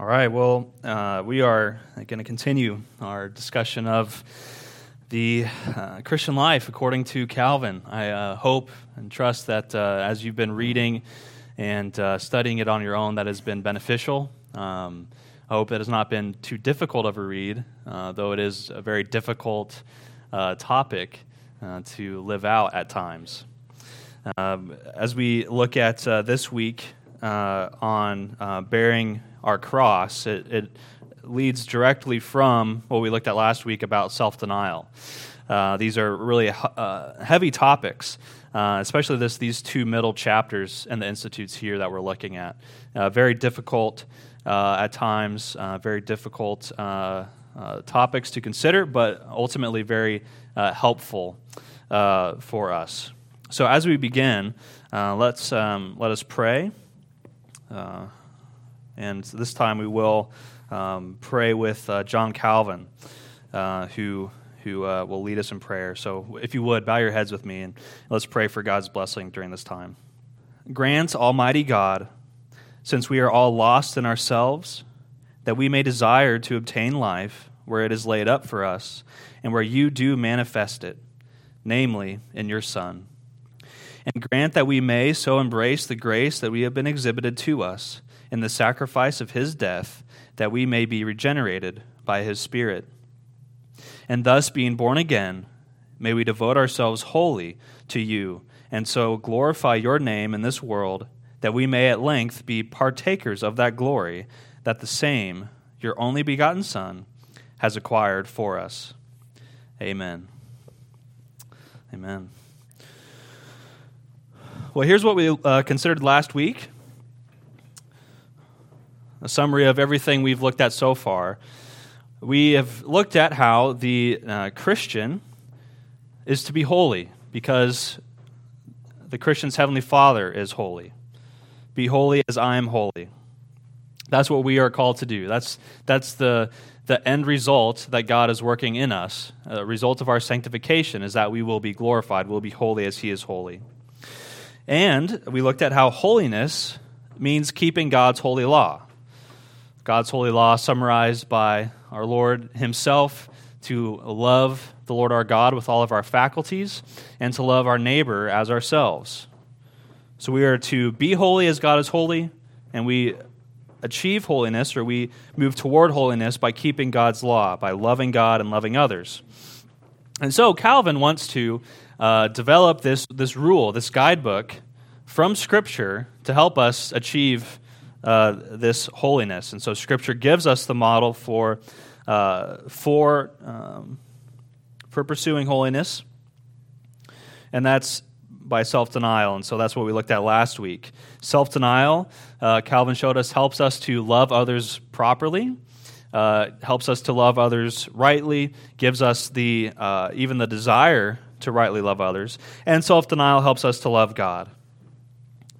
All right, well, uh, we are going to continue our discussion of the uh, Christian life according to Calvin. I uh, hope and trust that uh, as you've been reading and uh, studying it on your own, that has been beneficial. Um, I hope it has not been too difficult of a read, uh, though it is a very difficult topic to live out at times. Um, as we look at this week on bearing our cross. It, it leads directly from what we looked at last week about self denial. Uh, these are really uh, heavy topics, uh, especially this, these two middle chapters and the institutes here that we're looking at. Uh, very difficult uh, at times, uh, very difficult topics to consider, but ultimately very helpful for us. So as we begin, let's um, let us pray. And this time we will um, pray with uh, John Calvin, uh, who, who uh, will lead us in prayer. So if you would, bow your heads with me and let's pray for God's blessing during this time. Grant, Almighty God, since we are all lost in ourselves, that we may desire to obtain life where it is laid up for us and where you do manifest it, namely in your Son. And grant that we may so embrace the grace that we have been exhibited to us in the sacrifice of his death, that we may be regenerated by his Spirit. And thus, being born again, may we devote ourselves wholly to you, and so glorify your name in this world, that we may at length be partakers of that glory that the same, your only begotten Son, has acquired for us. Amen. Amen. Well, here's what we uh, considered last week a summary of everything we've looked at so far. We have looked at how the uh, Christian is to be holy because the Christian's heavenly Father is holy. Be holy as I am holy. That's what we are called to do. That's, that's the, the end result that God is working in us. A result of our sanctification is that we will be glorified, we'll be holy as He is holy. And we looked at how holiness means keeping God's holy law. God's holy law summarized by our Lord Himself to love the Lord our God with all of our faculties and to love our neighbor as ourselves. So we are to be holy as God is holy, and we achieve holiness or we move toward holiness by keeping God's law, by loving God and loving others. And so Calvin wants to uh, develop this, this rule, this guidebook from Scripture to help us achieve uh, this holiness. And so Scripture gives us the model for, uh, for, um, for pursuing holiness, and that's by self denial. And so that's what we looked at last week. Self denial, uh, Calvin showed us, helps us to love others properly. Uh, helps us to love others rightly, gives us the uh, even the desire to rightly love others, and self denial helps us to love God,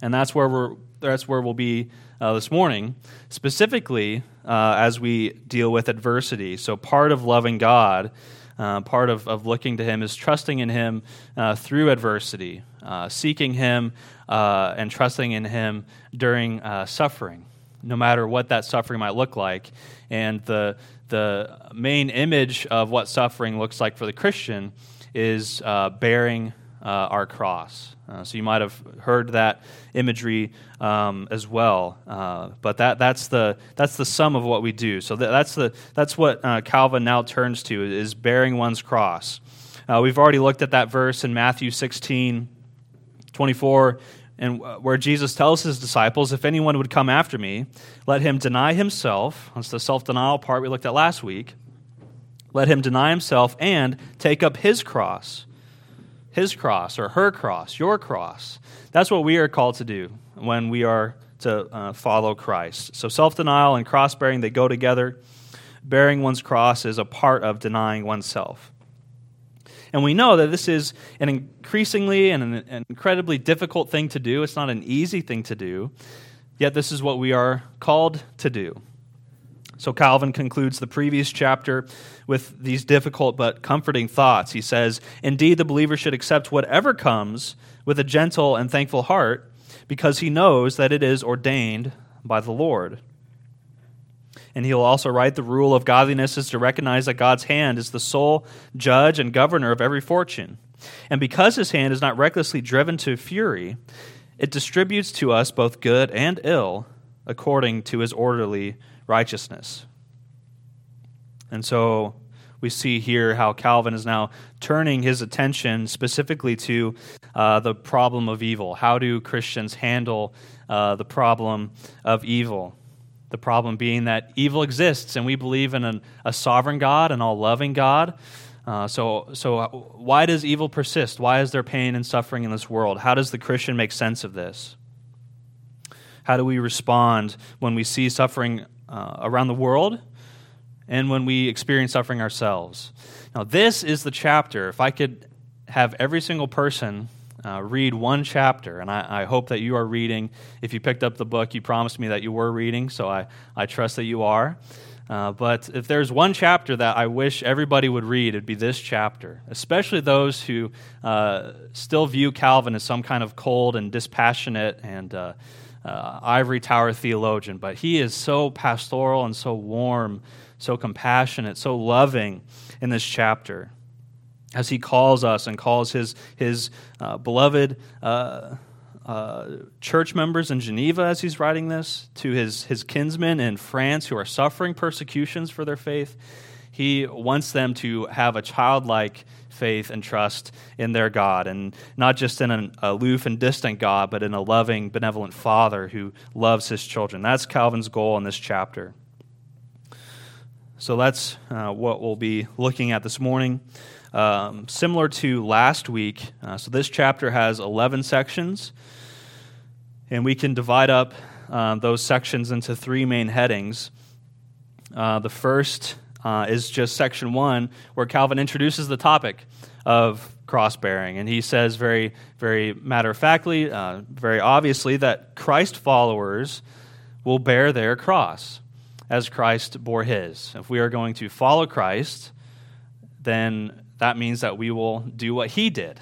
and that's where we're that's where we'll be uh, this morning, specifically uh, as we deal with adversity. So, part of loving God, uh, part of, of looking to Him, is trusting in Him uh, through adversity, uh, seeking Him uh, and trusting in Him during suffering, no matter what that suffering might look like. And the, the main image of what suffering looks like for the Christian is bearing our cross. Uh, so you might have heard that imagery um, as well. Uh, but that, that's, the, that's the sum of what we do. So that, that's, the, that's what uh, Calvin now turns to, is bearing one's cross. Uh, we've already looked at that verse in Matthew 16, 24, and uh, where Jesus tells his disciples, if anyone would come after me, let him deny himself. That's the self-denial part we looked at last week. Let him deny himself and take up his cross his cross or her cross, your cross. That's what we are called to do when we are to uh, follow Christ. So self denial and cross bearing, they go together. Bearing one's cross is a part of denying oneself. And we know that this is an increasingly and an incredibly difficult thing to do. It's not an easy thing to do, yet, this is what we are called to do. So Calvin concludes the previous chapter with these difficult but comforting thoughts. He says, Indeed, the believer should accept whatever comes with a gentle and thankful heart because he knows that it is ordained by the Lord. And he will also write the rule of godliness is to recognize that God's hand is the sole judge and governor of every fortune. And because his hand is not recklessly driven to fury, it distributes to us both good and ill according to his orderly righteousness. And so we see here how Calvin is now turning his attention specifically to uh, the problem of evil. How do Christians handle uh, the problem of evil? The problem being that evil exists, and we believe in an, a sovereign God, an all loving God. Uh, so, so, why does evil persist? Why is there pain and suffering in this world? How does the Christian make sense of this? How do we respond when we see suffering uh, around the world and when we experience suffering ourselves? Now, this is the chapter. If I could have every single person uh, read one chapter, and I, I, hope that you are reading. If you picked up the book, you promised me that you were reading, so I, I trust that you are. Uh, but if there's one chapter that I wish everybody would read, it'd be this chapter, especially those who uh, still view Calvin as some kind of cold and dispassionate and uh, ivory tower theologian. But he is so pastoral and so warm, so compassionate, so loving in this chapter as he calls us and calls his, his uh, beloved uh, uh, church members in Geneva as he's writing this, to his, his kinsmen in France who are suffering persecutions for their faith. He wants them to have a childlike faith and trust in their God, and not just in an aloof and distant God, but in a loving, benevolent Father who loves his children. That's Calvin's goal in this chapter. So that's uh, what we'll be looking at this morning. Um, similar to last week, uh, so this chapter has 11 sections, and we can divide up uh, those sections into three main headings. Uh, the first uh, is just section one, where Calvin introduces the topic of cross bearing. And he says very, very matter of factly, uh, very obviously, that Christ followers will bear their cross as Christ bore his. If we are going to follow Christ, then that means that we will do what he did.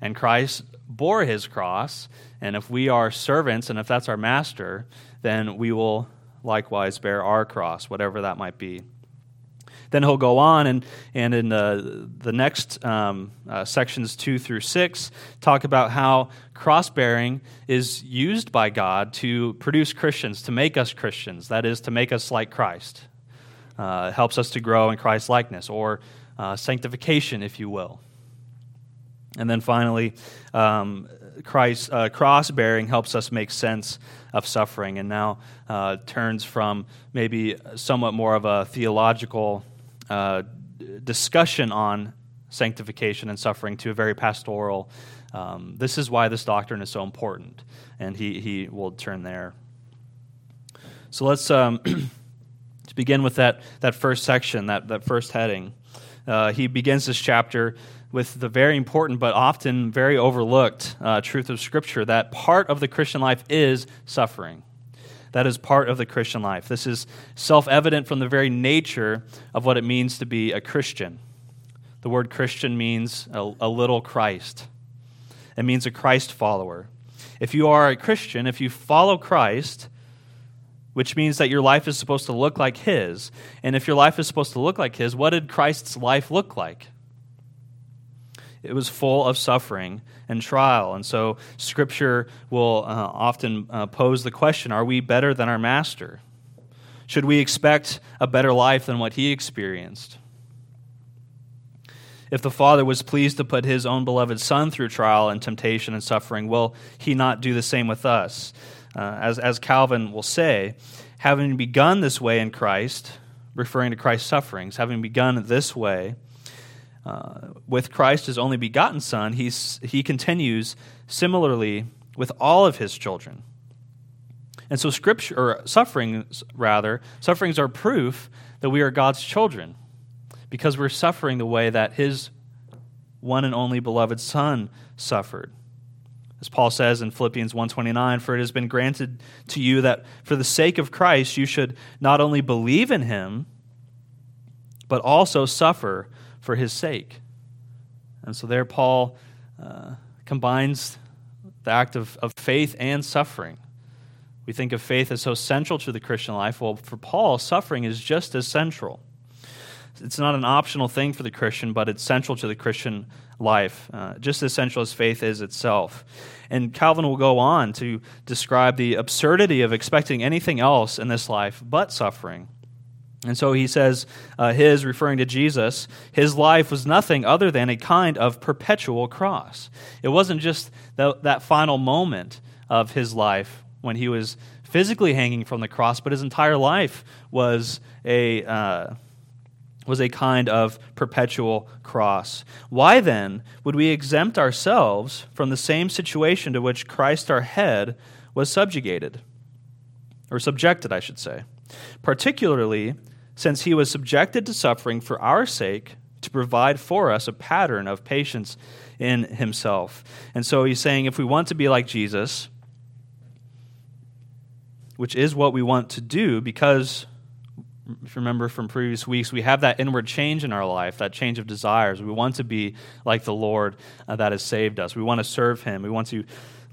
And Christ bore his cross, and if we are servants and if that's our master, then we will likewise bear our cross, whatever that might be. Then he'll go on and, and in the, the next um, uh, sections two through six, talk about how cross bearing is used by God to produce Christians, to make us Christians, that is, to make us like Christ. Uh, helps us to grow in Christ likeness, or uh, sanctification, if you will. And then finally, um, Christ uh, cross bearing helps us make sense of suffering, and now uh, turns from maybe somewhat more of a theological uh, discussion on sanctification and suffering to a very pastoral. Um, this is why this doctrine is so important, and he he will turn there. So let's um, begin with that that first section, that that first heading. Uh, he begins this chapter with the very important but often very overlooked uh, truth of Scripture that part of the Christian life is suffering. That is part of the Christian life. This is self evident from the very nature of what it means to be a Christian. The word Christian means a, a little Christ, it means a Christ follower. If you are a Christian, if you follow Christ, which means that your life is supposed to look like His. And if your life is supposed to look like His, what did Christ's life look like? It was full of suffering and trial. And so, Scripture will uh, often uh, pose the question are we better than our Master? Should we expect a better life than what He experienced? If the Father was pleased to put His own beloved Son through trial and temptation and suffering, will He not do the same with us? Uh, as, as Calvin will say, having begun this way in Christ, referring to Christ's sufferings, having begun this way uh, with Christ, his only begotten Son, he's, he continues similarly with all of his children. And so, scripture, or sufferings, rather, sufferings are proof that we are God's children because we're suffering the way that his one and only beloved Son suffered. As Paul says in Philippians 1:29, for it has been granted to you that for the sake of Christ you should not only believe in him but also suffer for his sake. And so there Paul uh, combines the act of, of faith and suffering. We think of faith as so central to the Christian life. Well, for Paul, suffering is just as central. It's not an optional thing for the Christian, but it's central to the Christian life, uh, just as central as faith is itself. And Calvin will go on to describe the absurdity of expecting anything else in this life but suffering. And so he says, uh, his, referring to Jesus, his life was nothing other than a kind of perpetual cross. It wasn't just the, that final moment of his life when he was physically hanging from the cross, but his entire life was a. Uh, was a kind of perpetual cross. Why then would we exempt ourselves from the same situation to which Christ our head was subjugated? Or subjected, I should say. Particularly since he was subjected to suffering for our sake to provide for us a pattern of patience in himself. And so he's saying if we want to be like Jesus, which is what we want to do because if you remember from previous weeks, we have that inward change in our life, that change of desires. We want to be like the Lord uh, that has saved us. We want to serve Him. We want to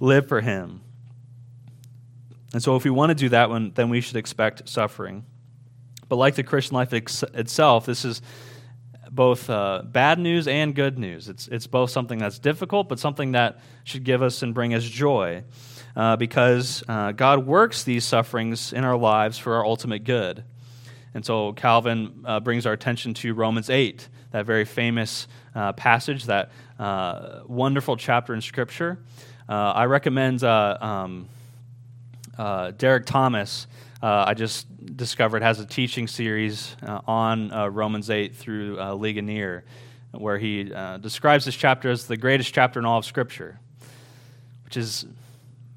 live for Him. And so, if we want to do that, one, then we should expect suffering. But like the Christian life ex- itself, this is both uh, bad news and good news. It's, it's both something that's difficult, but something that should give us and bring us joy. Uh, because uh, God works these sufferings in our lives for our ultimate good. And so Calvin uh, brings our attention to Romans 8, that very famous uh, passage, that uh, wonderful chapter in Scripture. I recommend um, Derek Thomas. Uh, I just discovered has a teaching series uh, on uh, Romans 8 through Ligonier, where he describes this chapter as the greatest chapter in all of Scripture, which is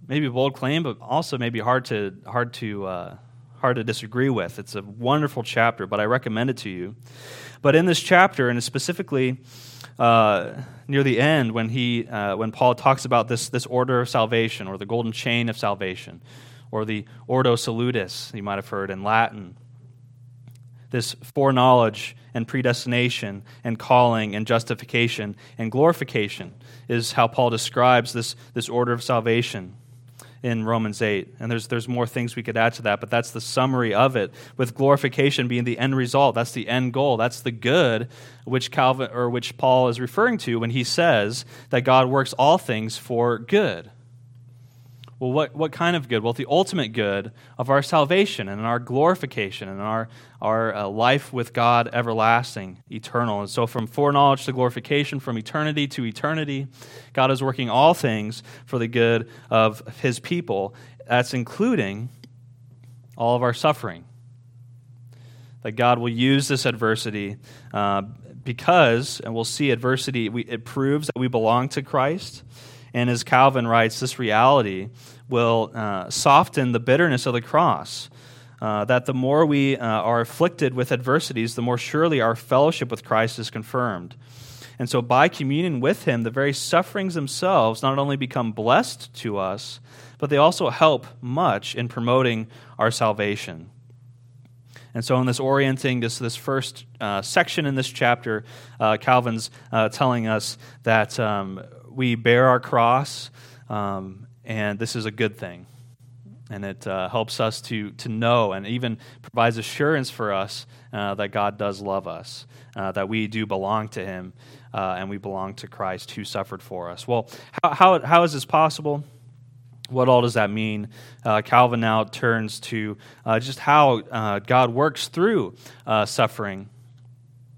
maybe a bold claim, but also maybe hard to hard to hard to disagree with. It's a wonderful chapter, but I recommend it to you. But in this chapter, and specifically uh, near the end, when he uh, when Paul talks about this this order of salvation or the golden chain of salvation, or the Ordo Salutis, you might have heard in Latin. This foreknowledge and predestination and calling and justification and glorification is how Paul describes this, this order of salvation in Romans 8. And there's, there's more things we could add to that, but that's the summary of it, with glorification being the end result. That's the end goal. That's the good which Calvin or which Paul is referring to when he says that God works all things for good. Well, what, what kind of good? Well, the ultimate good of our salvation and our glorification and our, our uh, life with God everlasting, eternal. And so, from foreknowledge to glorification, from eternity to eternity, God is working all things for the good of his people. That's including all of our suffering. That God will use this adversity uh, because, and we'll see adversity, we, it proves that we belong to Christ and as Calvin writes, this reality will uh, soften the bitterness of the cross. Uh, that the more we uh, are afflicted with adversities, the more surely our fellowship with Christ is confirmed. And so, by communion with Him, the very sufferings themselves not only become blessed to us, but they also help much in promoting our salvation. And so, in this orienting, this, this first uh, section in this chapter, uh, Calvin's uh, telling us that um, we bear our cross, um, and this is a good thing. And it uh, helps us to, to know and even provides assurance for us uh, that God does love us, uh, that we do belong to Him, uh, and we belong to Christ who suffered for us. Well, how, how, how is this possible? What all does that mean? Uh, Calvin now turns to uh, just how God works through suffering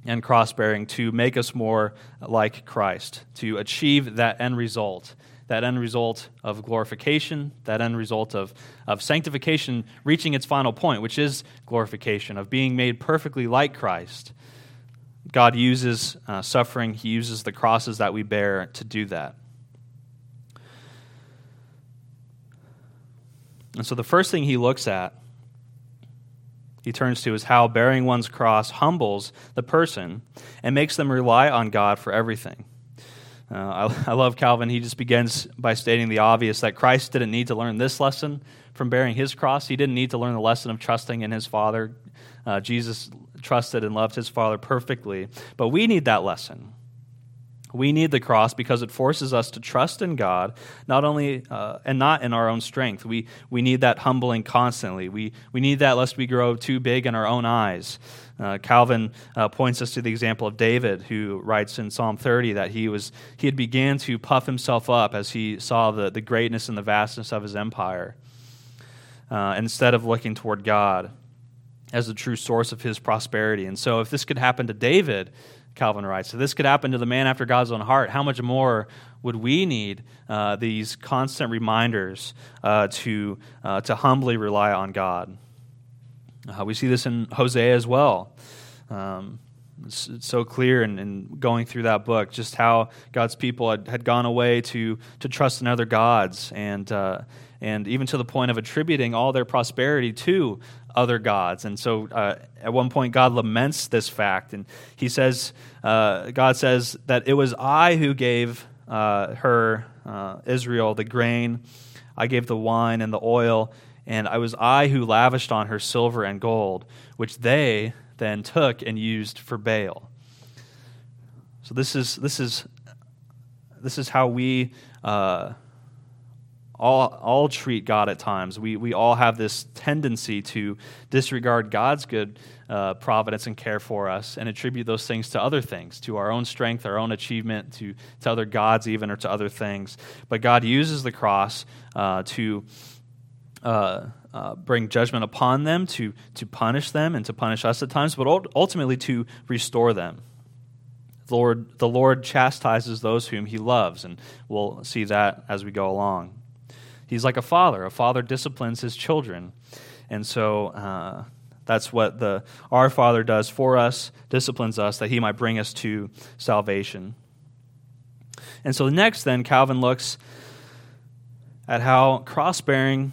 and cross bearing to make us more like Christ, to achieve that end result, that end result of glorification, that end result of, of sanctification reaching its final point, which is glorification, of being made perfectly like Christ. God uses uh, suffering, He uses the crosses that we bear to do that. And so the first thing He looks at he turns to is how bearing one's cross humbles the person and makes them rely on God for everything. Uh, I, I, love Calvin. He just begins by stating the obvious that Christ didn't need to learn this lesson from bearing his cross. He didn't need to learn the lesson of trusting in his Father. Uh, Jesus trusted and loved his Father perfectly. But we need that lesson. We need the cross because it forces us to trust in God, not only uh, and not in our own strength. We, we need that humbling constantly. We, we need that lest we grow too big in our own eyes. Uh, Calvin uh, points us to the example of David, who writes in Psalm 30 that he was he had began to puff himself up as he saw the, the greatness and the vastness of his empire, uh, instead of looking toward God as the true source of his prosperity. And so, if this could happen to David, Calvin writes. So this could happen to the man after God's own heart, how much more would we need uh, these constant reminders uh, to, uh, to humbly rely on God? Uh, we see this in Hosea as well. Um, it's, it's, so clear in, in, going through that book just how God's people had, had gone away to, to trust in other gods and, uh, and even to the point of attributing all their prosperity to other gods. And so uh, at one point, God laments this fact. And he says, uh, God says that it was I who gave uh, her, uh, Israel, the grain, I gave the wine and the oil, and I was I who lavished on her silver and gold, which they then took and used for Baal. So this is, this is, this is how we uh, all, all treat God at times. We, we all have this tendency to disregard God's good uh, providence and care for us and attribute those things to other things, to our own strength, our own achievement, to, to other gods, even, or to other things. But God uses the cross uh, to. Uh, uh, bring judgment upon them, to, to punish them, and to punish us at times, but ultimately to restore them. The Lord, the Lord chastises those whom he loves, and we'll see that as we go along. He's like a father. A father disciplines his children. And so uh, that's what the our Father does for us, disciplines us, that he might bring us to salvation. And so the next, then, Calvin looks at how cross bearing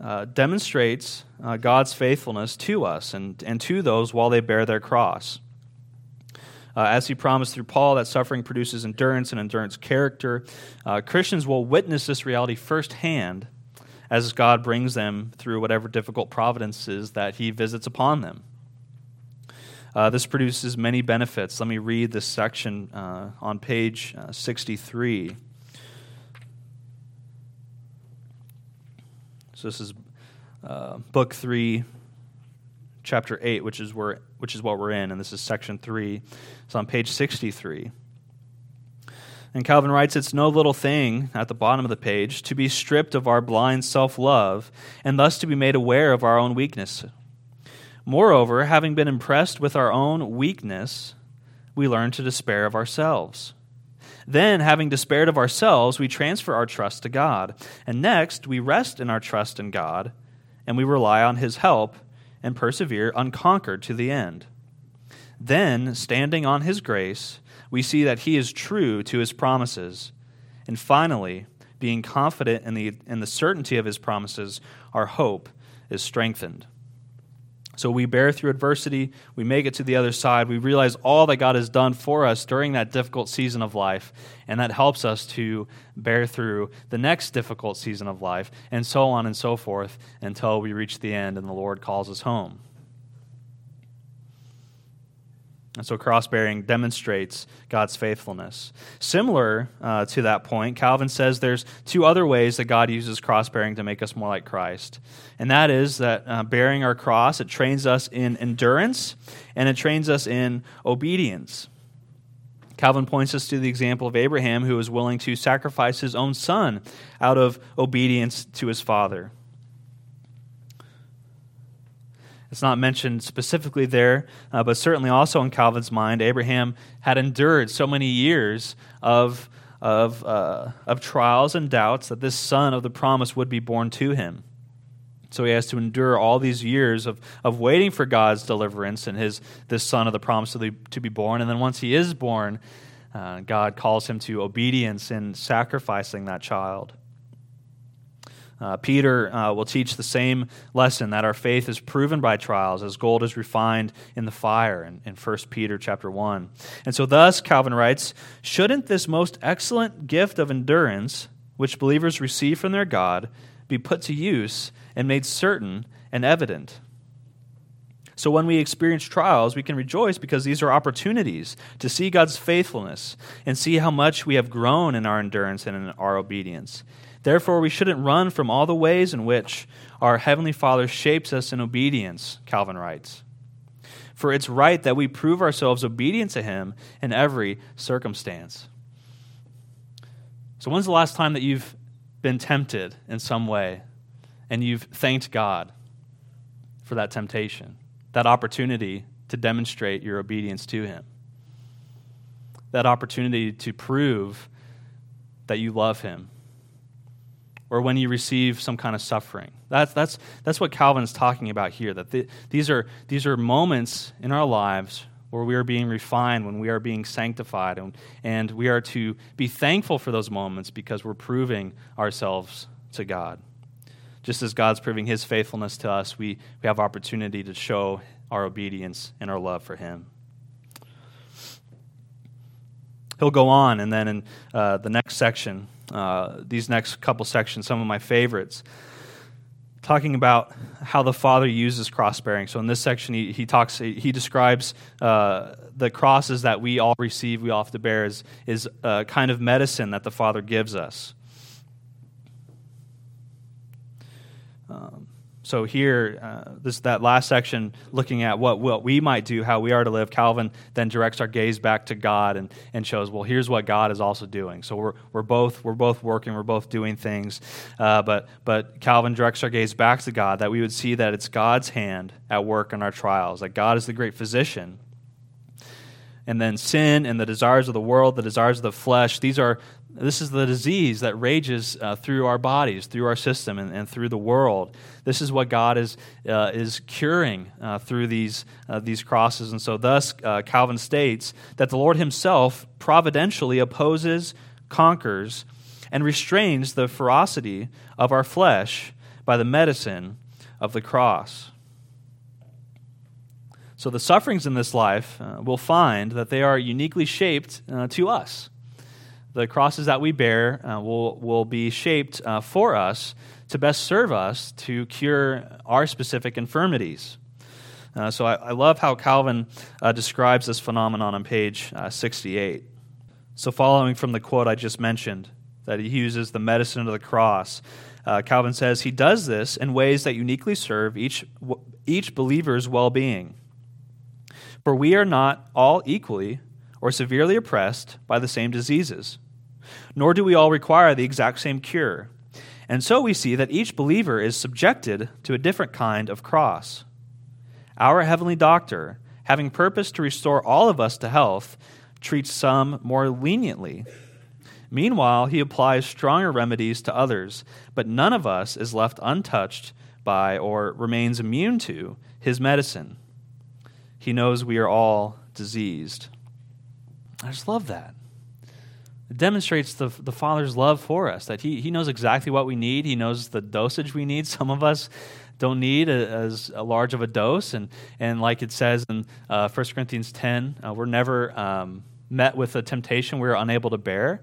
uh, demonstrates uh, God's faithfulness to us and, and to those while they bear their cross. Uh, as he promised through Paul that suffering produces endurance and endurance character, uh, Christians will witness this reality firsthand as God brings them through whatever difficult providences that he visits upon them. Uh, this produces many benefits. Let me read this section uh, on page uh, 63. So this is uh, book 3, chapter 8, which is where which is what we're in, and this is section 3. It's on page 63. And Calvin writes, It's no little thing at the bottom of the page to be stripped of our blind self love and thus to be made aware of our own weakness. Moreover, having been impressed with our own weakness, we learn to despair of ourselves. Then, having despaired of ourselves, we transfer our trust to God. And next, we rest in our trust in God, and we rely on His help and persevere unconquered to the end. Then, standing on his grace, we see that he is true to his promises. And finally, being confident in the, in the certainty of his promises, our hope is strengthened. So we bear through adversity, we make it to the other side, we realize all that God has done for us during that difficult season of life, and that helps us to bear through the next difficult season of life, and so on and so forth until we reach the end and the Lord calls us home. And so cross bearing demonstrates God's faithfulness. Similar uh, to that point, Calvin says there's two other ways that God uses cross bearing to make us more like Christ. And that is that uh, bearing our cross, it trains us in endurance and it trains us in obedience. Calvin points us to the example of Abraham, who was willing to sacrifice his own son out of obedience to his father. It's not mentioned specifically there, uh, but certainly also in Calvin's mind, Abraham had endured so many years of, of, uh, of trials and doubts that this son of the promise would be born to him. So he has to endure all these years of, of waiting for God's deliverance and his this son of the promise to, to be born. And then once he is born, uh, God calls him to obedience in sacrificing that child. Uh, Peter uh, will teach the same lesson that our faith is proven by trials as gold is refined in the fire in, in 1 Peter chapter 1. And so thus, Calvin writes, shouldn't this most excellent gift of endurance, which believers receive from their God, be put to use and made certain and evident? So when we experience trials, we can rejoice because these are opportunities to see God's faithfulness and see how much we have grown in our endurance and in our obedience. Therefore, we shouldn't run from all the ways in which our Heavenly Father shapes us in obedience, Calvin writes. For it's right that we prove ourselves obedient to Him in every circumstance. So, when's the last time that you've been tempted in some way and you've thanked God for that temptation? that opportunity to demonstrate your obedience to Him, that opportunity to prove that you love Him, or when you receive some kind of suffering. That's, that's, that's what Calvin is talking about here, that the, these, are, these are moments in our lives where we are being refined, when we are being sanctified, and, and we are to be thankful for those moments because we're proving ourselves to God. Just as God's proving his faithfulness to us, we, we have opportunity to show our obedience and our love for him. He'll go on, and then in uh, the next section, uh, these next couple sections, some of my favorites, talking about how the Father uses cross bearing. So in this section, he, he talks, he describes uh, the crosses that we all receive, we all have to bear, is, is a kind of medicine that the Father gives us. Um, so here, uh, this that last section, looking at what what we might do, how we are to live. Calvin then directs our gaze back to God and, and shows, well, here's what God is also doing. So we're we're both we're both working, we're both doing things, uh, but but Calvin directs our gaze back to God that we would see that it's God's hand at work in our trials, that God is the great physician and then sin and the desires of the world, the desires of the flesh. These are this is the disease that rages uh, through our bodies, through our system, and, and, through the world. This is what God is, uh, is curing uh, through these, uh, these crosses. And so, thus, uh, Calvin states that the Lord Himself providentially opposes, conquers, and restrains the ferocity of our flesh by the medicine of the cross. So, the sufferings in this life uh, will find that they are uniquely shaped to us the crosses that we bear uh, will, will be shaped uh, for us to best serve us to cure our specific infirmities. Uh, so I, I, love how Calvin uh, describes this phenomenon on page uh, 68. So, following from the quote I just mentioned, that he uses the medicine of the cross, uh, Calvin says he does this in ways that uniquely serve each, each believer's well being. For we are not all equally or severely oppressed by the same diseases, nor do we all require the exact same cure. And so we see that each believer is subjected to a different kind of cross. Our heavenly doctor, having purpose to restore all of us to health, treats some more leniently. Meanwhile, he applies stronger remedies to others, but none of us is left untouched by or remains immune to his medicine. He knows we are all diseased. I just love that. It demonstrates the, the Father's love for us, that he, he knows exactly what we need. He knows the dosage we need. Some of us don't need a, as a large of a dose. And, and like it says in uh, 1 Corinthians 10, uh, we're never um, met with a temptation we're unable to bear.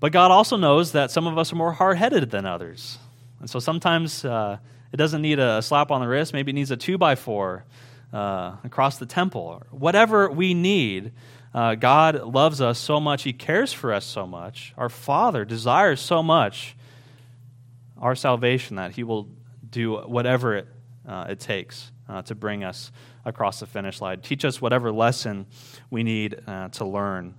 But God also knows that some of us are more hard headed than others. And so sometimes uh, it doesn't need a slap on the wrist, maybe it needs a two by four uh, across the temple. Whatever we need uh, God loves us so much, He cares for us so much. Our Father desires so much our salvation that He will do whatever it, uh, it takes uh, to bring us across the finish line. Teach us whatever lesson we need uh, to learn.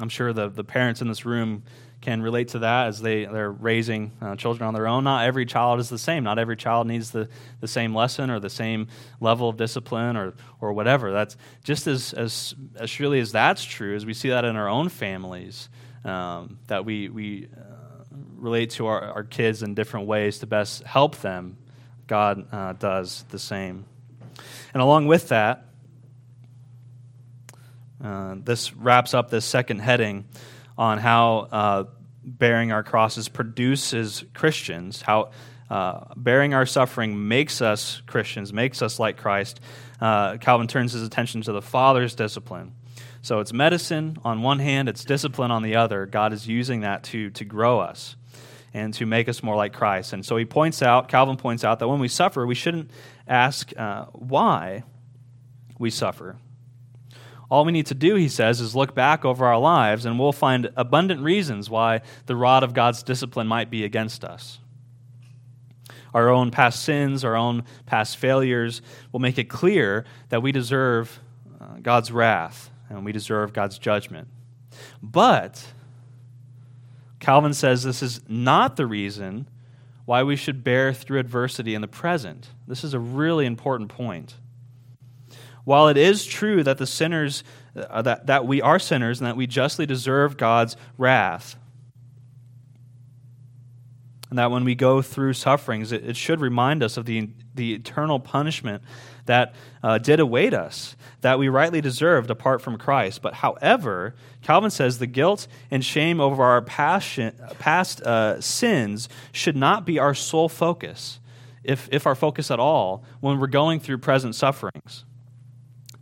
I'm sure the, the parents in this room can relate to that as they, they're raising uh, children on their own. Not every child is the same. Not every child needs the, the same lesson or the same level of discipline or, or whatever. That's just as, as, as surely as that's true, as we see that in our own families, um, that we, we uh, relate to our, our kids in different ways to best help them. God uh, does the same. And along with that, uh, this wraps up this second heading on how uh, bearing our crosses produces Christians, how uh, bearing our suffering makes us Christians, makes us like Christ. Uh, Calvin turns his attention to the Father's discipline. So it's medicine on one hand, it's discipline on the other. God is using that to, to grow us. and to make us more like Christ. And so he points out, Calvin points out, that when we suffer, we shouldn't ask uh, why we suffer. All we need to do, he says, is look back over our lives and we'll find abundant reasons why the rod of God's discipline might be against us. Our own past sins, our own past failures will make it clear that we deserve uh, God's wrath and we deserve God's judgment. But Calvin says this is not the reason why we should bear through adversity in the present. This is a really important point. While it is true that the sinners uh, that, that we are sinners and that we justly deserve God's wrath, and that when we go through sufferings, it, it should remind us of the, the eternal punishment that uh, did await us, that we rightly deserved apart from Christ. But however, Calvin says the guilt and shame over our past, past uh, sins should not be our sole focus, if, if our focus at all, when we're going through present sufferings.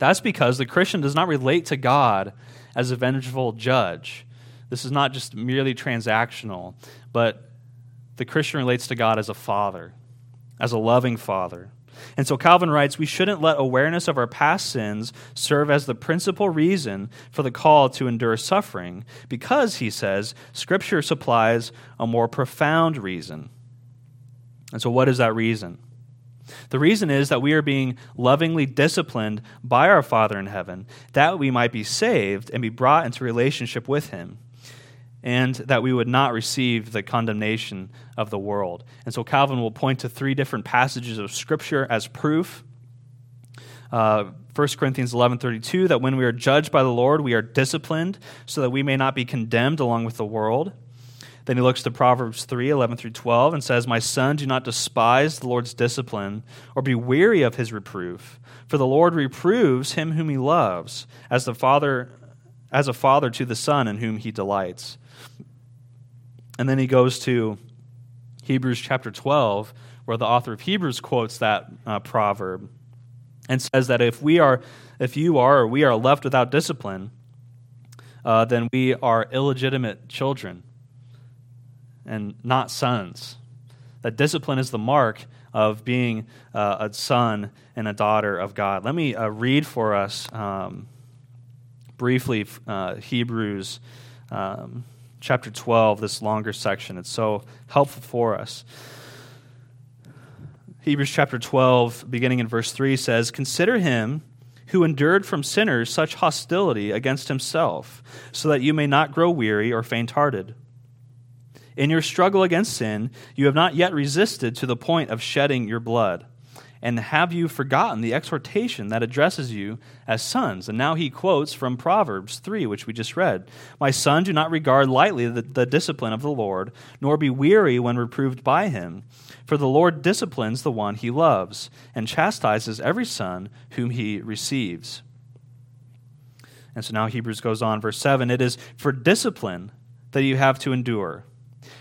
That's because the Christian does not relate to God as a vengeful judge. This is not just merely transactional, but the Christian relates to God as a father, as a loving father. And so Calvin writes, we shouldn't let awareness of our past sins serve as the principal reason for the call to endure suffering, because, he says, Scripture supplies a more profound reason. And so, what is that reason? The reason is that we are being lovingly disciplined by our Father in heaven, that we might be saved and be brought into relationship with Him and that we would not receive the condemnation of the world. And so Calvin will point to three different passages of Scripture as proof. Uh, 1 Corinthians 11:32 that when we are judged by the Lord we are disciplined so that we may not be condemned along with the world. Then he looks to Proverbs 3 11 through 12 and says, My son, do not despise the Lord's discipline or be weary of his reproof. For the Lord reproves him whom he loves, as, the father, as a father to the son in whom he delights. And then he goes to Hebrews chapter 12, where the author of Hebrews quotes that uh, proverb and says that if we are, if you are, or we are left without discipline, uh, then we are illegitimate children and not sons. That discipline is the mark of being uh, a son and a daughter of God. Let me uh, read for us um, briefly uh, Hebrews um, chapter 12, this longer section. It's so helpful for us. Hebrews chapter 12, beginning in verse 3, says, Consider him who endured from sinners such hostility against himself, so that you may not grow weary or faint hearted. In your struggle against sin, you have not yet resisted to the point of shedding your blood. And have you forgotten the exhortation that addresses you as sons? And now he quotes from Proverbs 3, which we just read My son, do not regard lightly the, the, discipline of the Lord, nor be weary when reproved by him. For the Lord disciplines the one he loves, and chastises every son whom he receives. And so now Hebrews goes on, verse 7 It is for discipline that you have to endure.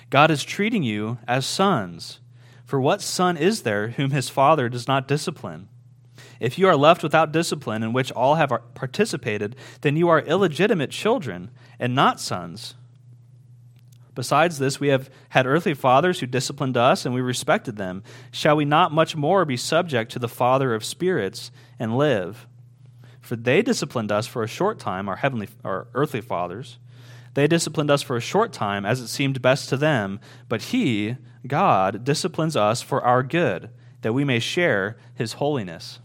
God is treating you as sons. For what son is there whom his father does not discipline? If you are left without discipline in which all have participated, then you are illegitimate children and not sons. Besides this, we have had earthly fathers who disciplined us, and we respected them. Shall we not much more be subject to the Father of spirits and live? For they disciplined us for a short time, our heavenly, our earthly fathers. They disciplined us for a short time, as it seemed best to them, but He, God disciplines us for our good, that we may share his holiness.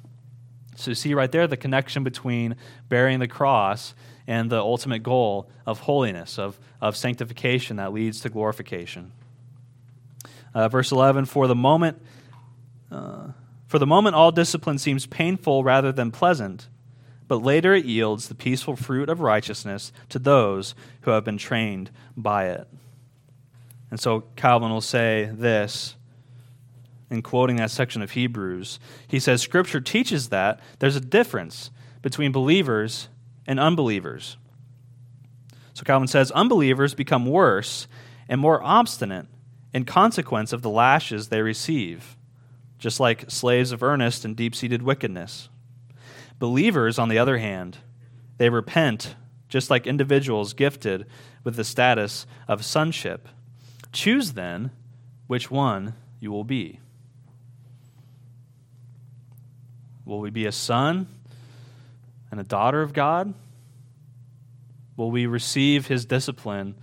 So you see right there the connection between bearing the cross and the ultimate goal of holiness, of, of sanctification that leads to glorification. Uh, verse 11 For the moment, uh, for the moment, all discipline seems painful rather than pleasant, but later it yields the peaceful fruit of righteousness to those who have been trained by it. And so Calvin will say this in quoting that section of Hebrews. He says, Scripture teaches that there's a difference between believers and unbelievers. So Calvin says, unbelievers become worse and more obstinate in consequence of the lashes they receive, just like slaves of earnest and deep seated wickedness. Believers, on the other hand, they repent just like individuals gifted with the status of sonship Choose then which one you will be. Will we be a son and a daughter of God? Will we receive his discipline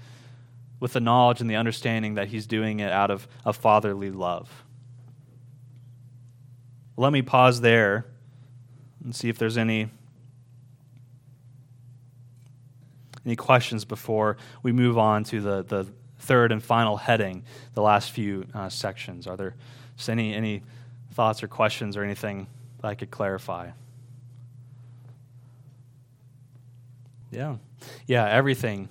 with the knowledge and the understanding that he's doing it out of a fatherly love? Let me pause there and see if there's any any questions before we move on to the, the third and final heading, the last few uh, sections. Are there any, any thoughts or questions or anything that I could clarify? Yeah. Yeah, everything,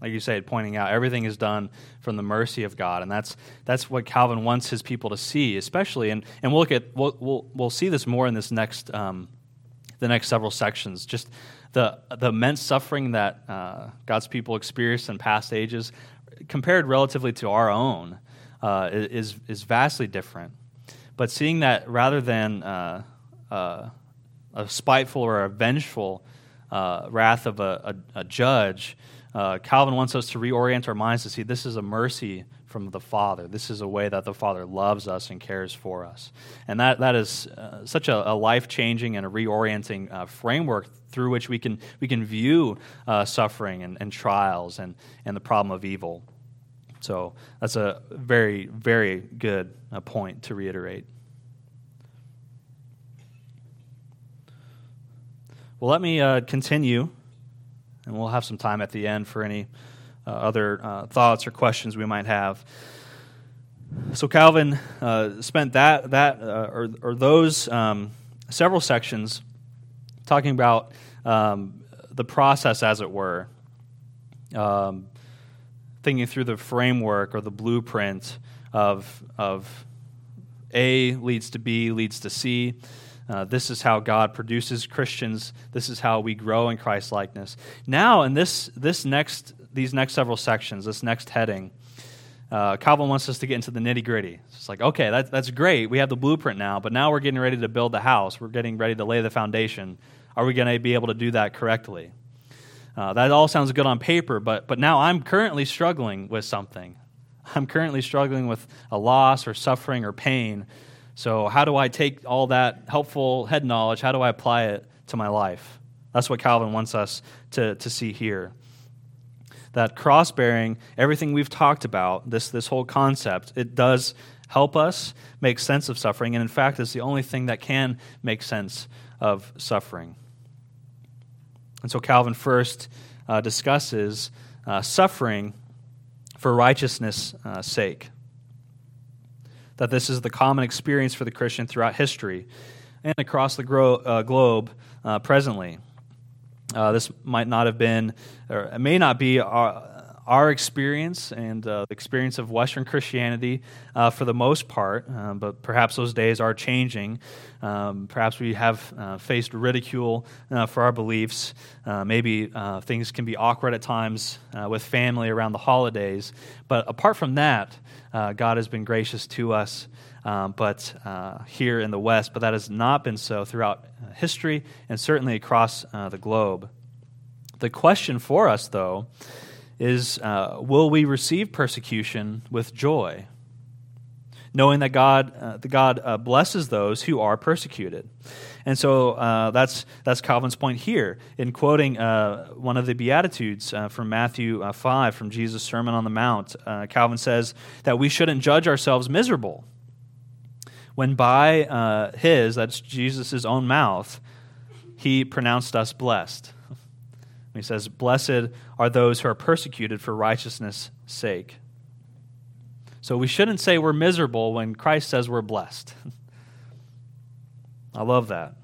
like you said, pointing out, everything is done from the mercy of God. And that's, that's what Calvin wants his people to see, especially. And, and we'll look at, we'll, we'll, we'll see this more in this next, um, the next several sections. Just the, the immense suffering that uh, God's people experienced in past ages, compared relatively to our own, uh, is, is vastly different. But seeing that rather than uh, uh a spiteful or a vengeful uh, wrath of a, a, a judge, uh, Calvin wants us to reorient our minds to see this is a mercy from the Father. This is a way that the Father loves us and cares for us. And that, that is uh, such a, a life changing and a reorienting uh, framework through which we can, we can view uh, suffering and, and trials and, and the problem of evil. So that's a very, very good uh, point to reiterate. Well, let me uh, continue, and we'll have some time at the end for any uh, other uh, thoughts or questions we might have. So Calvin uh, spent that that uh, or, or those um, several sections talking about um, the process, as it were, um, thinking through the framework or the blueprint of of A leads to B leads to C. Uh, this is how God produces Christians. This is how we grow in Christ likeness. Now, in this this next these next several sections, this next heading, uh, Calvin wants us to get into the nitty gritty. It's like, okay, that, that's great. We have the blueprint now, but now we're getting ready to build the house. We're getting ready to lay the foundation. Are we going to be able to do that correctly? Uh, that all sounds good on paper, but, but now I'm currently struggling with something. I'm currently struggling with a loss or suffering or pain. So, how do I take all that helpful head knowledge? How do I apply it to my life? That's what Calvin wants us to, to see here that cross bearing, everything we've talked about, this, this whole concept, it does help us make sense of suffering. And in fact, it's the only thing that can make sense of suffering. And so Calvin first uh, discusses uh, suffering for righteousness' uh, sake. That this is the common experience for the Christian throughout history and across the gro- uh, globe uh, presently. Uh, this might not have been, or it may not be our, our experience and uh, the experience of Western Christianity uh, for the most part, uh, but perhaps those days are changing. Um, perhaps we have uh, faced ridicule uh, for our beliefs. maybe things can be awkward at times with family around the holidays. But apart from that, God has been gracious to us um, but uh, here in the West, but that has not been so throughout history and certainly across uh, the globe. The question for us, though, is uh, will we receive persecution with joy? Knowing that God, uh, God uh, blesses those who are persecuted. And so uh, that's, that's Calvin's point here in quoting uh, one of the Beatitudes uh, from Matthew uh, 5 from Jesus' Sermon on the Mount. Uh, Calvin says that we shouldn't judge ourselves miserable when by uh, his, that's Jesus' own mouth, he pronounced us blessed. He says, Blessed are those who are persecuted for righteousness' sake. So we shouldn't say we're miserable when Christ says we're blessed. I love that.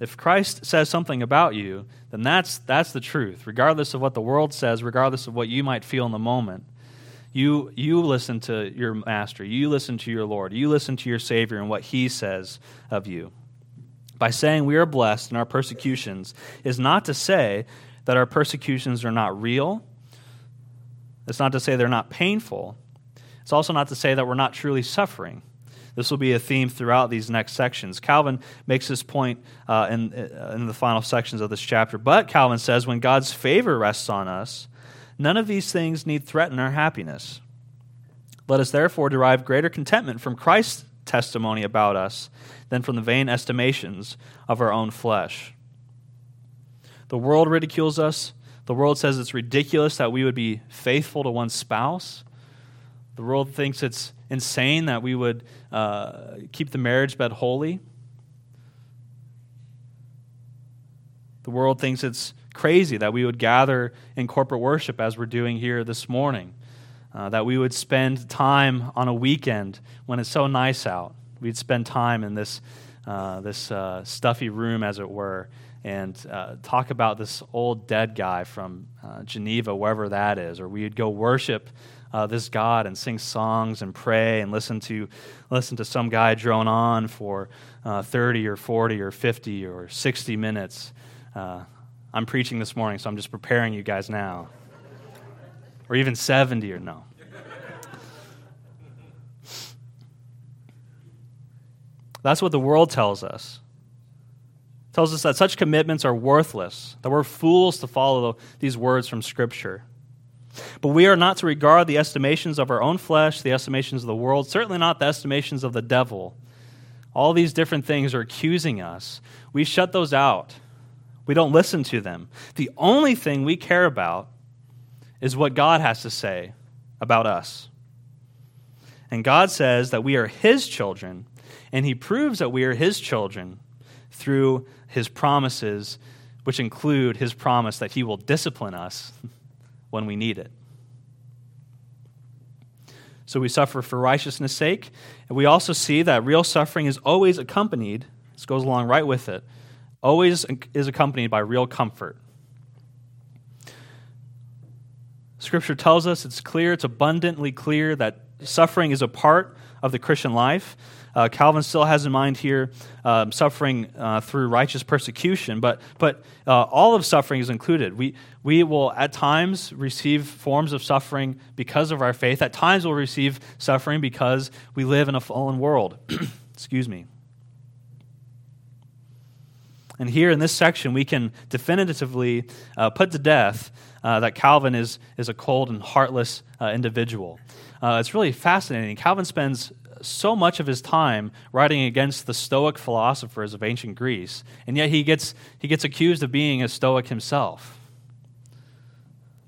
If Christ says something about you, then that's, that's the truth, regardless of what the world says, regardless of what you might feel in the moment. You, you listen to your master. You listen to your Lord. You listen to your Savior and what he says of you. By saying we are blessed in our persecutions is not to say that our persecutions are not real. It's not to say they're not painful. It's also not to say that we're not truly suffering. This will be a theme throughout these next sections. Calvin makes this point uh, in, in the final sections of this chapter. But Calvin says when God's favor rests on us, none of these things need threaten our happiness. Let us therefore derive greater contentment from Christ's testimony about us than from the vain estimations of our own flesh. The world ridicules us. The world says it's ridiculous that we would be faithful to one spouse. The world thinks it's insane that we would uh, keep the marriage bed holy. The world thinks it's crazy that we would gather in corporate worship as we're doing here this morning. Uh, that we would spend time on a weekend when it's so nice out. We'd spend time in this, uh, this uh, stuffy room, as it were, and uh, talk about this old dead guy from uh, Geneva, wherever that is. Or we'd go worship uh, this God and sing songs and pray and listen to, listen to some guy drone on for 30 or 40 or 50 or 60 minutes. I'm preaching this morning, so I'm just preparing you guys now or even 70 or no. That's what the world tells us. It tells us that such commitments are worthless, that we're fools to follow these words from Scripture. But we are not to regard the estimations of our own flesh, the estimations of the world, certainly not the estimations of the devil. All these different things are accusing us. We shut those out. We don't listen to them. The only thing we care about is what God has to say about us. And God says that we are His children, and He proves that we are His children through His promises, which include His promise that He will discipline us when we need it. So we suffer for righteousness' sake. And we also see that real suffering is always accompanied, this goes along right with it, always is accompanied by real comfort. Scripture tells us it's clear, it's abundantly clear that suffering is a part of the Christian life. Uh, Calvin still has in mind here um, suffering uh, through righteous persecution, but, but uh, all of suffering is included. We, we will at times receive forms of suffering because of our faith. At times we'll receive suffering because we live in a fallen world. Excuse me. And here in this section, we can definitively uh, put to death uh, that Calvin is, is a cold and heartless uh, individual. Uh, it's really fascinating. Calvin spends so much of his time writing against the Stoic philosophers of ancient Greece, and yet he gets, he gets accused of being a Stoic himself.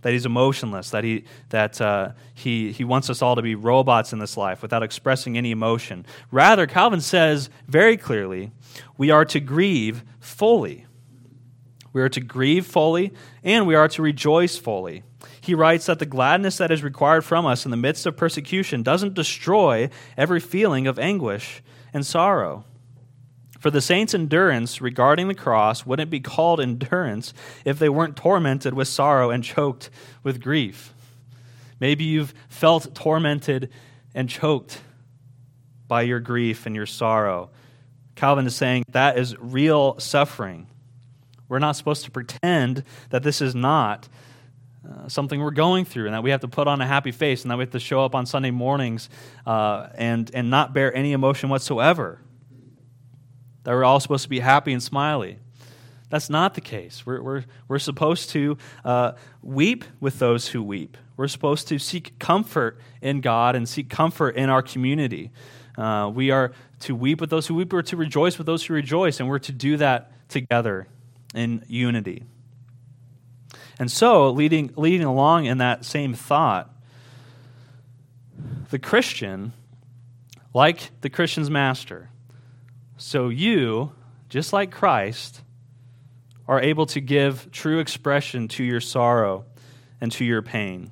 That he's emotionless, that, he, that uh, he, he wants us all to be robots in this life without expressing any emotion. Rather, Calvin says very clearly we are to grieve fully. We are to grieve fully, and we are to rejoice fully. He writes that the gladness that is required from us in the midst of persecution doesn't destroy every feeling of anguish and sorrow. For the saints' endurance regarding the cross wouldn't be called endurance if they weren't tormented with sorrow and choked with grief. Maybe you've felt tormented and choked by your grief and your sorrow. Calvin is saying that is real suffering. We're not supposed to pretend that this is not uh, something we're going through and that we have to put on a happy face and that we have to show up on Sunday mornings uh, and, and not bear any emotion whatsoever. That we're all supposed to be happy and smiley. That's not the case. We're, we're, we're supposed to uh, weep with those who weep. We're supposed to seek comfort in God and seek comfort in our community. Uh, we are to weep with those who weep, we're to rejoice with those who rejoice, and we're to do that together in unity. And so, leading, leading along in that same thought, the Christian, like the Christian's master, so you, just like Christ, are able to give true expression to your sorrow and to your pain.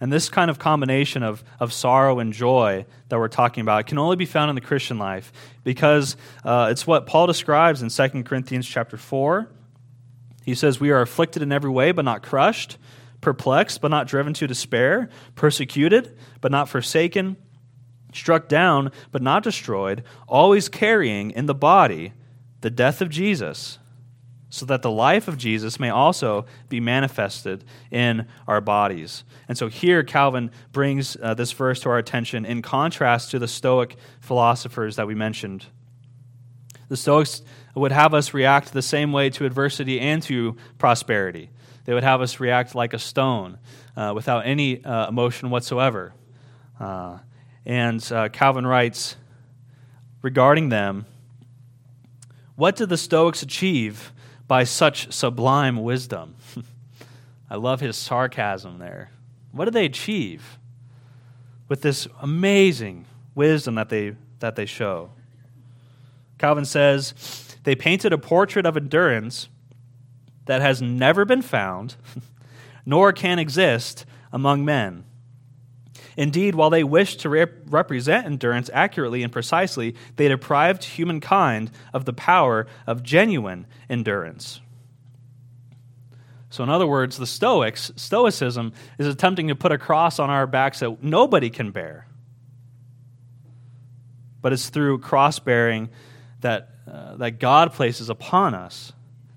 And this kind of combination of, of sorrow and joy that we're talking about can only be found in the Christian life because uh, it's what Paul describes in 2 Corinthians chapter 4. He says, We are afflicted in every way, but not crushed, perplexed, but not driven to despair, persecuted, but not forsaken, struck down, but not destroyed, always carrying in the body the death of Jesus so that the life of Jesus may also be manifested in our bodies. And so here Calvin brings uh, this verse to our attention in contrast to the Stoic philosophers that we mentioned. The Stoics would have us react the same way to adversity and to prosperity. they would have us react like a stone uh, without any uh, emotion whatsoever. Uh, and uh, Calvin writes regarding them What did the Stoics achieve by such sublime wisdom? I love his sarcasm there. What did they achieve with this amazing wisdom that they, that they show? Calvin says, they painted a portrait of endurance that has never been found, nor can exist among men. Indeed, while they wished to rep- represent endurance accurately and precisely, they deprived humankind of the power of genuine endurance. So, in other words, the Stoics, Stoicism, is attempting to put a cross on our backs that nobody can bear. But it's through cross bearing that, uh, that God places upon us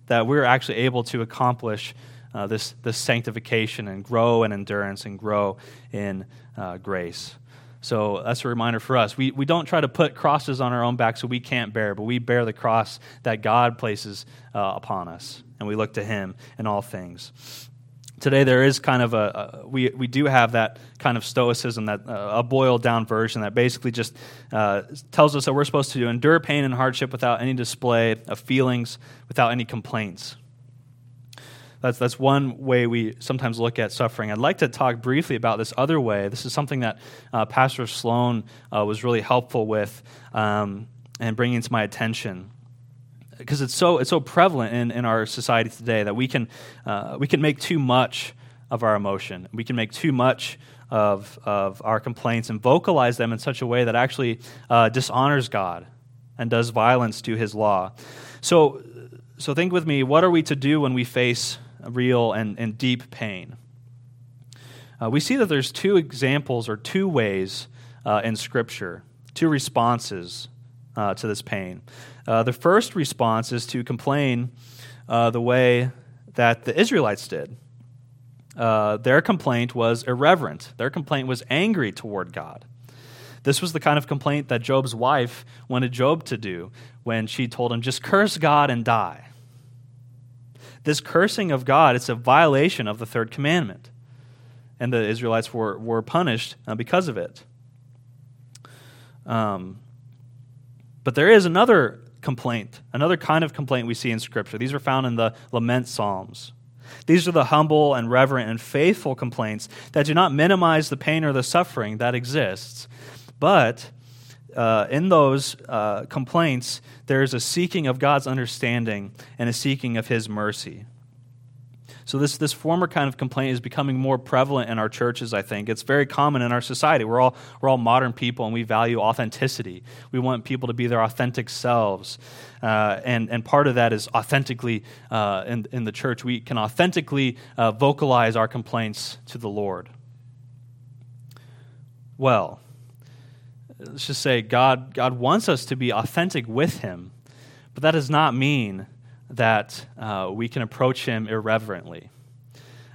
that we're actually able to accomplish uh, this, this sanctification and grow in endurance and grow in uh, grace. So that's a reminder for us. We, we don't try to put crosses on our own back so we can't bear, but we bear the cross that God places uh, upon us, and we look to Him in all things today there is kind of a, a, we, we do have that kind of stoicism that uh, a boiled down version that basically just uh, tells us that we're supposed to endure pain and hardship without any display of feelings without any complaints that's, that's one way we sometimes look at suffering i'd like to talk briefly about this other way this is something that uh, pastor sloan uh, was really helpful with um, and bringing to my attention because it's so it's so prevalent in, in our society today that we can uh, we can make too much of our emotion. We can make too much of of our complaints and vocalize them in such a way that actually uh, dishonors God and does violence to His law. So so think with me. What are we to do when we face real and, and deep pain? Uh, we see that there's two examples or two ways uh, in Scripture, two responses uh, to this pain. Uh, the first response is to complain uh, the way that the Israelites did. Uh, their complaint was irreverent, their complaint was angry toward God. This was the kind of complaint that Job's wife wanted Job to do when she told him, just curse God and die. This cursing of God, it's a violation of the third commandment. And the Israelites were, were punished uh, because of it. Um, but there is another complaint, another kind of complaint we see in Scripture. These are found in the lament Psalms. These are the humble and reverent and faithful complaints that do not minimize the pain or the suffering that exists. But uh, in those uh, complaints, there is a seeking of God's understanding and a seeking of His mercy. So this this former kind of complaint is becoming more prevalent in our churches. I think it's very common in our society. We're all we're all modern people, and we value authenticity. We want people to be their authentic selves, uh, and and part of that is authentically uh, in in the church. We can authentically uh, vocalize our complaints to the Lord. Well, let's just say God God wants us to be authentic with Him, but that does not mean that uh, we can approach him irreverently.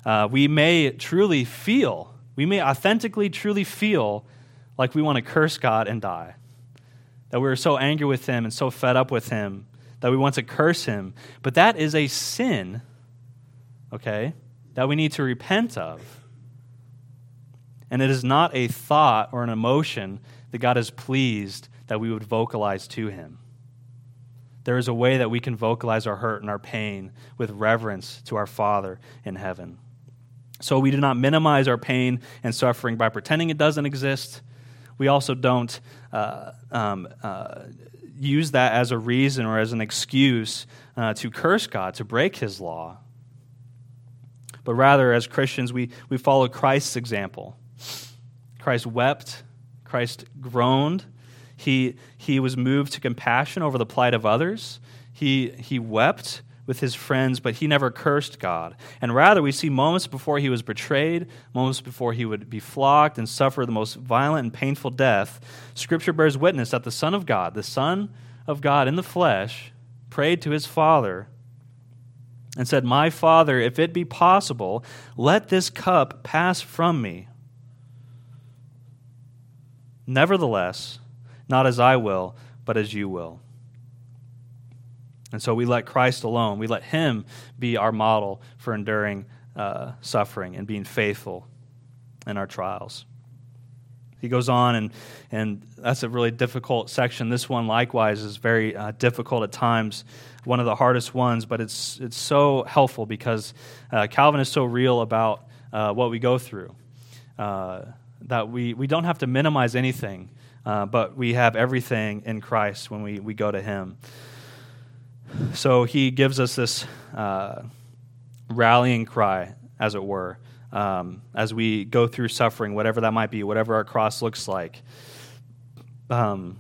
Uh, we may truly feel, we may authentically, truly feel like we want to curse God and die. That we're so angry with him and so fed up with him that we want to curse him. But that is a sin, okay, that we need to repent of. And it is not a thought or an emotion that God is pleased that we would vocalize to him. There is a way that we can vocalize our hurt and our pain with reverence to our Father in heaven. So we do not minimize our pain and suffering by pretending it doesn't exist. We also don't uh, um, uh, use that as a reason or as an excuse uh, to curse God, to break his law. But rather, as Christians, we, we follow Christ's example. Christ wept, Christ groaned, he, he was moved to compassion over the plight of others. He, he wept with his friends, but he never cursed God. And rather, we see moments before he was betrayed, moments before he would be flogged and suffer the most violent and painful death. Scripture bears witness that the Son of God, the Son of God in the flesh, prayed to his Father and said, My Father, if it be possible, let this cup pass from me. Nevertheless, not as I will, but as you will. And so we let Christ alone, we let Him be our model for enduring uh, suffering and being faithful in our trials. He goes on, and, and that's a really difficult section. This one, likewise, is very uh, difficult at times, one of the hardest ones, but it's, it's so helpful because uh, Calvin is so real about uh, what we go through uh, that we, we don't have to minimize anything, uh, but we have everything in Christ when we, we go to Him. So he gives us this uh, rallying cry, as it were um, as we go through suffering, whatever that might be, whatever our cross looks like. Um,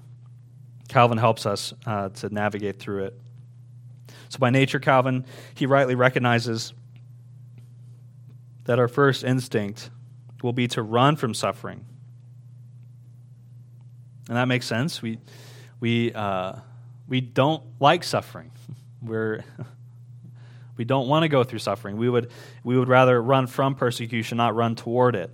Calvin helps us uh, to navigate through it. So, by nature, Calvin, he rightly recognizes that our first instinct will be to run from suffering. And that makes sense. We, we, uh, we don't like suffering. We're we don't want to go through suffering. We would, we would rather run from persecution, not run toward it.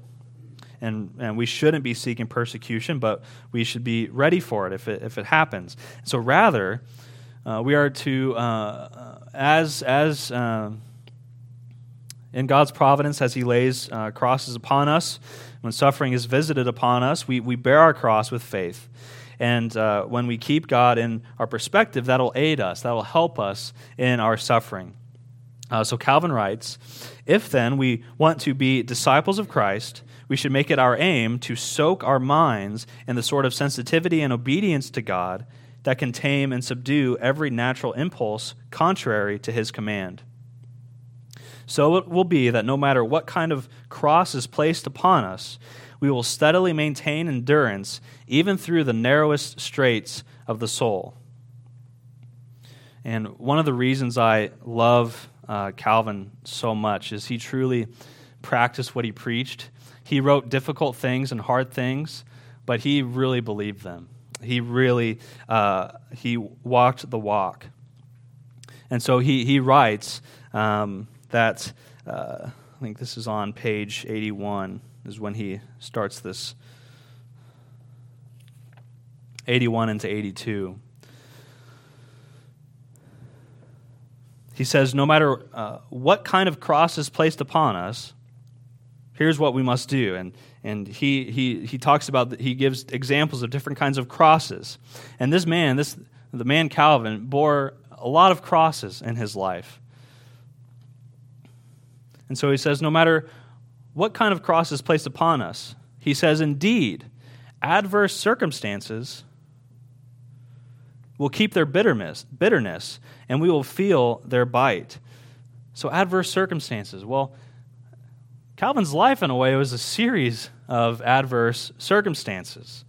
And, and we shouldn't be seeking persecution, but we should be ready for it if it, if it happens. So rather, uh, we are to, uh, as, as uh, in God's providence, as He lays uh, crosses upon us, when suffering is visited upon us, we, we bear our cross with faith. And uh, when we keep God in our perspective, that'll aid us, that'll help us in our suffering. Uh, so Calvin writes If then we want to be disciples of Christ, we should make it our aim to soak our minds in the sort of sensitivity and obedience to God that can tame and subdue every natural impulse contrary to his command. So it will be that no matter what kind of cross is placed upon us, we will steadily maintain endurance even through the narrowest straits of the soul. And one of the reasons I love uh, Calvin so much is he truly practiced what he preached. He wrote difficult things and hard things, but he really believed them. He really uh, he walked the walk, and so he he writes um, that uh, I think this is on page eighty one is when he starts this. 81 into 82. He says, no matter uh, what kind of cross is placed upon us, here's what we must do. And, and he, he, he talks about, he gives examples of different kinds of crosses. And this man, this, the man Calvin, bore a lot of crosses in his life. And so he says, no matter what kind of cross is placed upon us, he says, indeed, adverse circumstances will keep their bitterness, bitterness, and we will feel their bite. So, adverse circumstances. Well, Calvin's life, in a way, was a series of adverse circumstances.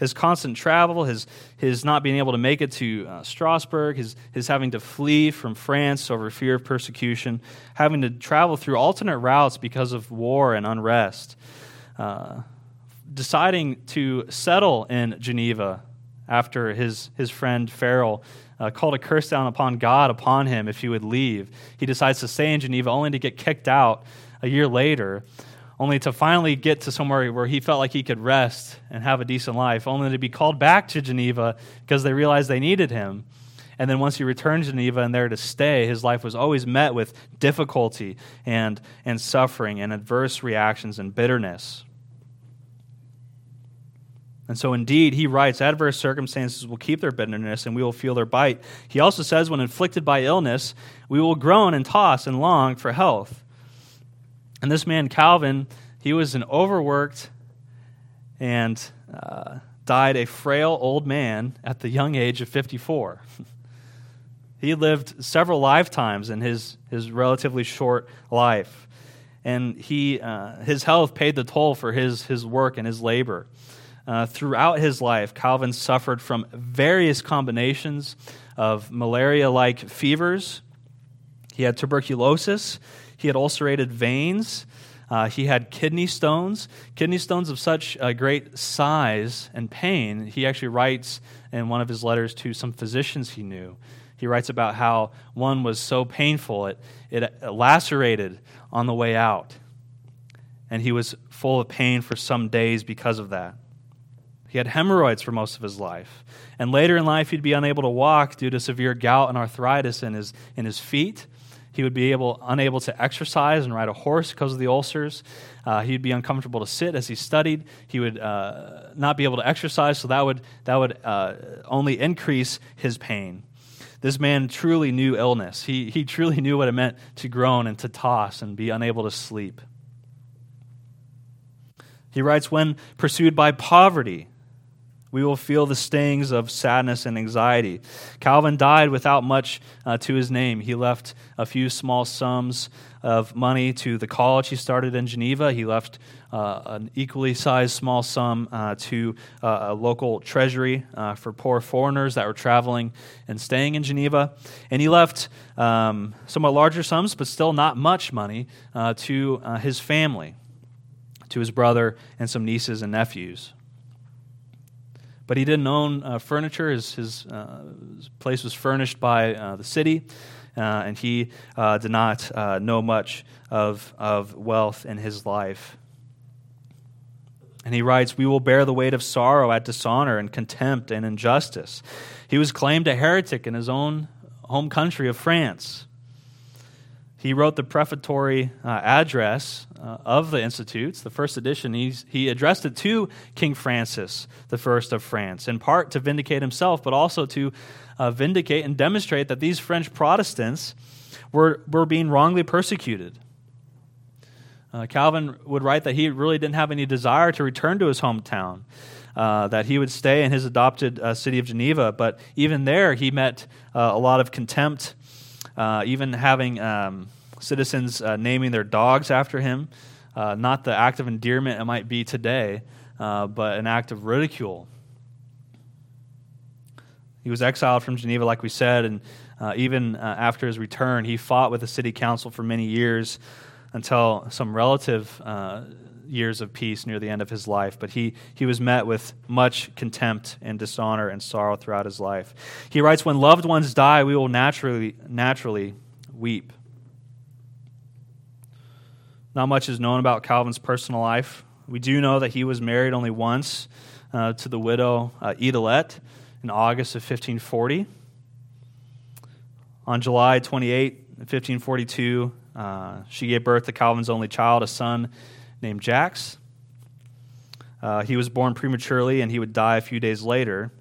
His constant travel, his, his not being able to make it to uh, Strasbourg, his, his having to flee from France over fear of persecution, having to travel through alternate routes because of war and unrest, uh, deciding to settle in Geneva after his, his friend Farel uh, called a curse down upon God upon him if he would leave. He decides to stay in Geneva only to get kicked out a year later, only to finally get to somewhere where he felt like he could rest and have a decent life, only to be called back to Geneva because they realized they needed him. And then once he returned to Geneva and there to stay, his life was always met with difficulty and, and suffering and adverse reactions and bitterness. And so, indeed, he writes, adverse circumstances will keep their bitterness and we will feel their bite. He also says, when inflicted by illness, we will groan and toss and long for health. And this man, Calvin, he was an overworked and uh, died a frail old man at the young age of 54. he lived several lifetimes in his, his relatively short life. And he, uh, his health paid the toll for his, his work and his labor. Uh, throughout his life, Calvin suffered from various combinations of malaria like fevers. He had tuberculosis. He had ulcerated veins. Uh, he had kidney stones, kidney stones of such a great size and pain. He actually writes in one of his letters to some physicians he knew. He writes about how one was so painful it, it lacerated on the way out. And he was full of pain for some days because of that. He had hemorrhoids for most of his life. And later in life, he'd be unable to walk due to severe gout and arthritis in his, in his feet. He would be able, unable to exercise and ride a horse because of the ulcers. Uh, he'd be uncomfortable to sit as he studied. He would uh, not be able to exercise, so that would, that would uh, only increase his pain. This man truly knew illness. He, he truly knew what it meant to groan and to toss and be unable to sleep. He writes, When pursued by poverty, we will feel the stings of sadness and anxiety. Calvin died without much uh, to his name. He left a few small sums of money to the college he started in Geneva. He left uh, an equally sized small sum uh, to uh, a local treasury uh, for poor foreigners that were traveling and staying in Geneva. And he left um, somewhat larger sums, but still not much money, uh, to his family, to his brother and some nieces and nephews. But he didn't own uh, furniture. His, his, uh, his, place was furnished by uh, the city, uh, and he did not know much of, of wealth in his life. And he writes, We will bear the weight of sorrow at dishonor and contempt and injustice. He was claimed a heretic in his own home country of France. He wrote the prefatory uh, address uh, of the Institutes, the first edition. He addressed it to King Francis I of France, in part to vindicate himself, but also to uh, vindicate and demonstrate that these French Protestants were, were being wrongly persecuted. Uh, Calvin would write that he really didn't have any desire to return to his hometown. Uh, that he would stay in his adopted uh, city of Geneva. But even there, he met uh, a lot of contempt uh, even having um, citizens uh, naming their dogs after him. Uh, not the act of endearment it might be today, uh, but an act of ridicule. He was exiled from Geneva, like we said, and uh, even uh, after his return, he fought with the city council for many years until some relative years of peace near the end of his life, but he, he was met with much contempt and dishonor and sorrow throughout his life. He writes, When loved ones die, we will naturally, naturally weep. Not much is known about Calvin's personal life. We do know that he was married only once uh, to the widow uh, in August of 1540. On July 28, 1542, uh, she gave birth to Calvin's only child, a son named Jacques. Uh, he was born prematurely and he would die a few days later.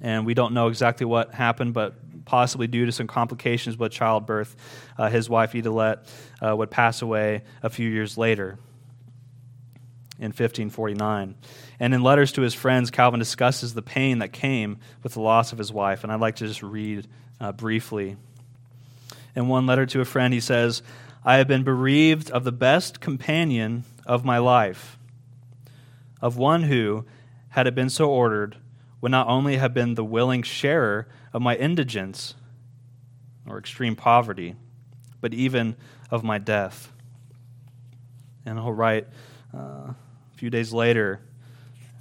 And we don't know exactly what happened, but possibly due to some complications with childbirth, uh, his wife Idelette uh, would pass away a few years later in 1549. And in letters to his friends, Calvin discusses the pain that came with the loss of his wife. And I'd like to just read uh, briefly. In one letter to a friend, he says, I have been bereaved of the best companion of my life, of one who, had it been so ordered, would not only have been the willing sharer of my indigence or extreme poverty, but even of my death. And he'll write uh, a few days later,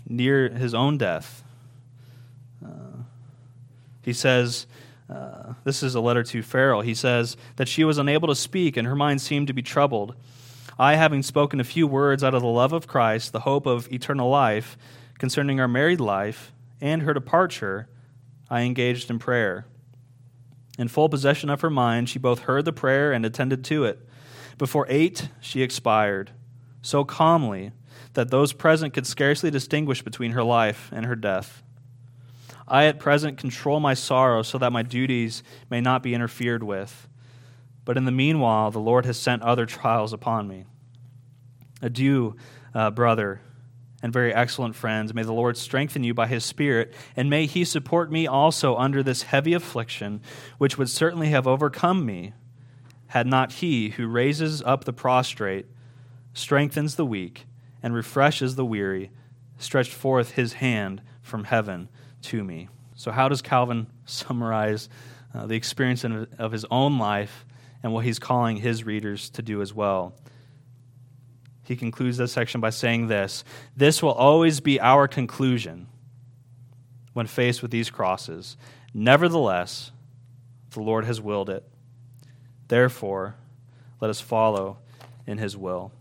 near his own death, uh, he says, uh, this is a letter to Farel. He says that she was unable to speak and her mind seemed to be troubled. I, having spoken a few words out of the love of Christ, the hope of eternal life, concerning our married life and her departure, I engaged in prayer. In full possession of her mind, she both heard the prayer and attended to it. Before eight, she expired, so calmly that those present could scarcely distinguish between her life and her death. I at present control my sorrow so that my duties may not be interfered with. But in the meanwhile, the Lord has sent other trials upon me. Adieu, uh, brother and very excellent friends. May the Lord strengthen you by his Spirit, and may he support me also under this heavy affliction, which would certainly have overcome me, had not he who raises up the prostrate, strengthens the weak, and refreshes the weary, stretched forth his hand from heaven to me. So, how does Calvin summarize uh, the experience of his own life and what he's calling his readers to do as well? He concludes this section by saying this This will always be our conclusion when faced with these crosses. Nevertheless, the Lord has willed it. Therefore, let us follow in his will.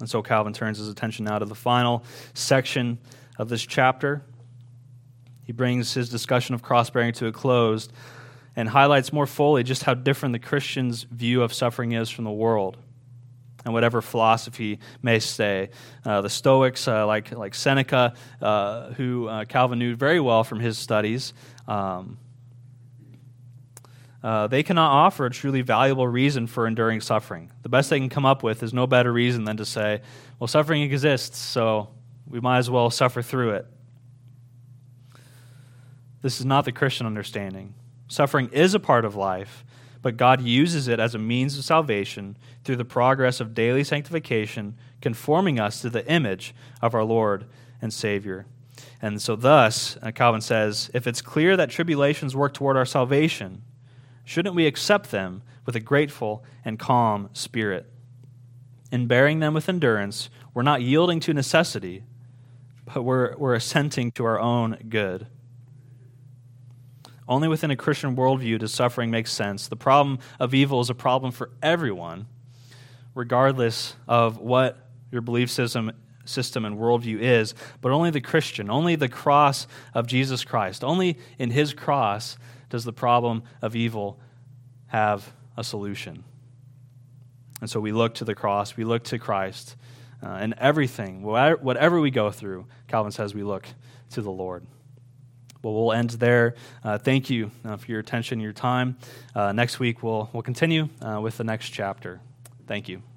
And so Calvin turns his attention now to the final section of this chapter. he brings his discussion of cross bearing to a close and highlights more fully just how different the Christian's view of suffering is from the world and whatever philosophy may say. Uh, the Stoics, uh, like, like Seneca, uh, who uh, Calvin knew very well from his studies, um, uh, they cannot offer a truly valuable reason for enduring suffering. The best they can come up with is no better reason than to say, well, suffering exists, so we might as well suffer through it. This is not the Christian understanding. Suffering is a part of life, but God uses it as a means of salvation through the progress of daily sanctification, conforming us to the image of our Lord and Savior. And so, thus, uh, Calvin says, if it's clear that tribulations work toward our salvation, shouldn't we accept them with a grateful and calm spirit? In bearing them with endurance, we're not yielding to necessity, but we're, we're assenting to our own good. Only within a Christian worldview does suffering make sense. The problem of evil is a problem for everyone, regardless of what your belief system, system and worldview is, but only the Christian, only the cross of Jesus Christ. Only in his cross does the problem of evil have a solution. And so we look to the cross, we look to Christ, uh, and everything, whatever we go through, Calvin says we look to the Lord. Well, we'll end there. Uh, thank you uh, for your attention, your time. Uh, next week, we'll, we'll continue uh, with the next chapter. Thank you.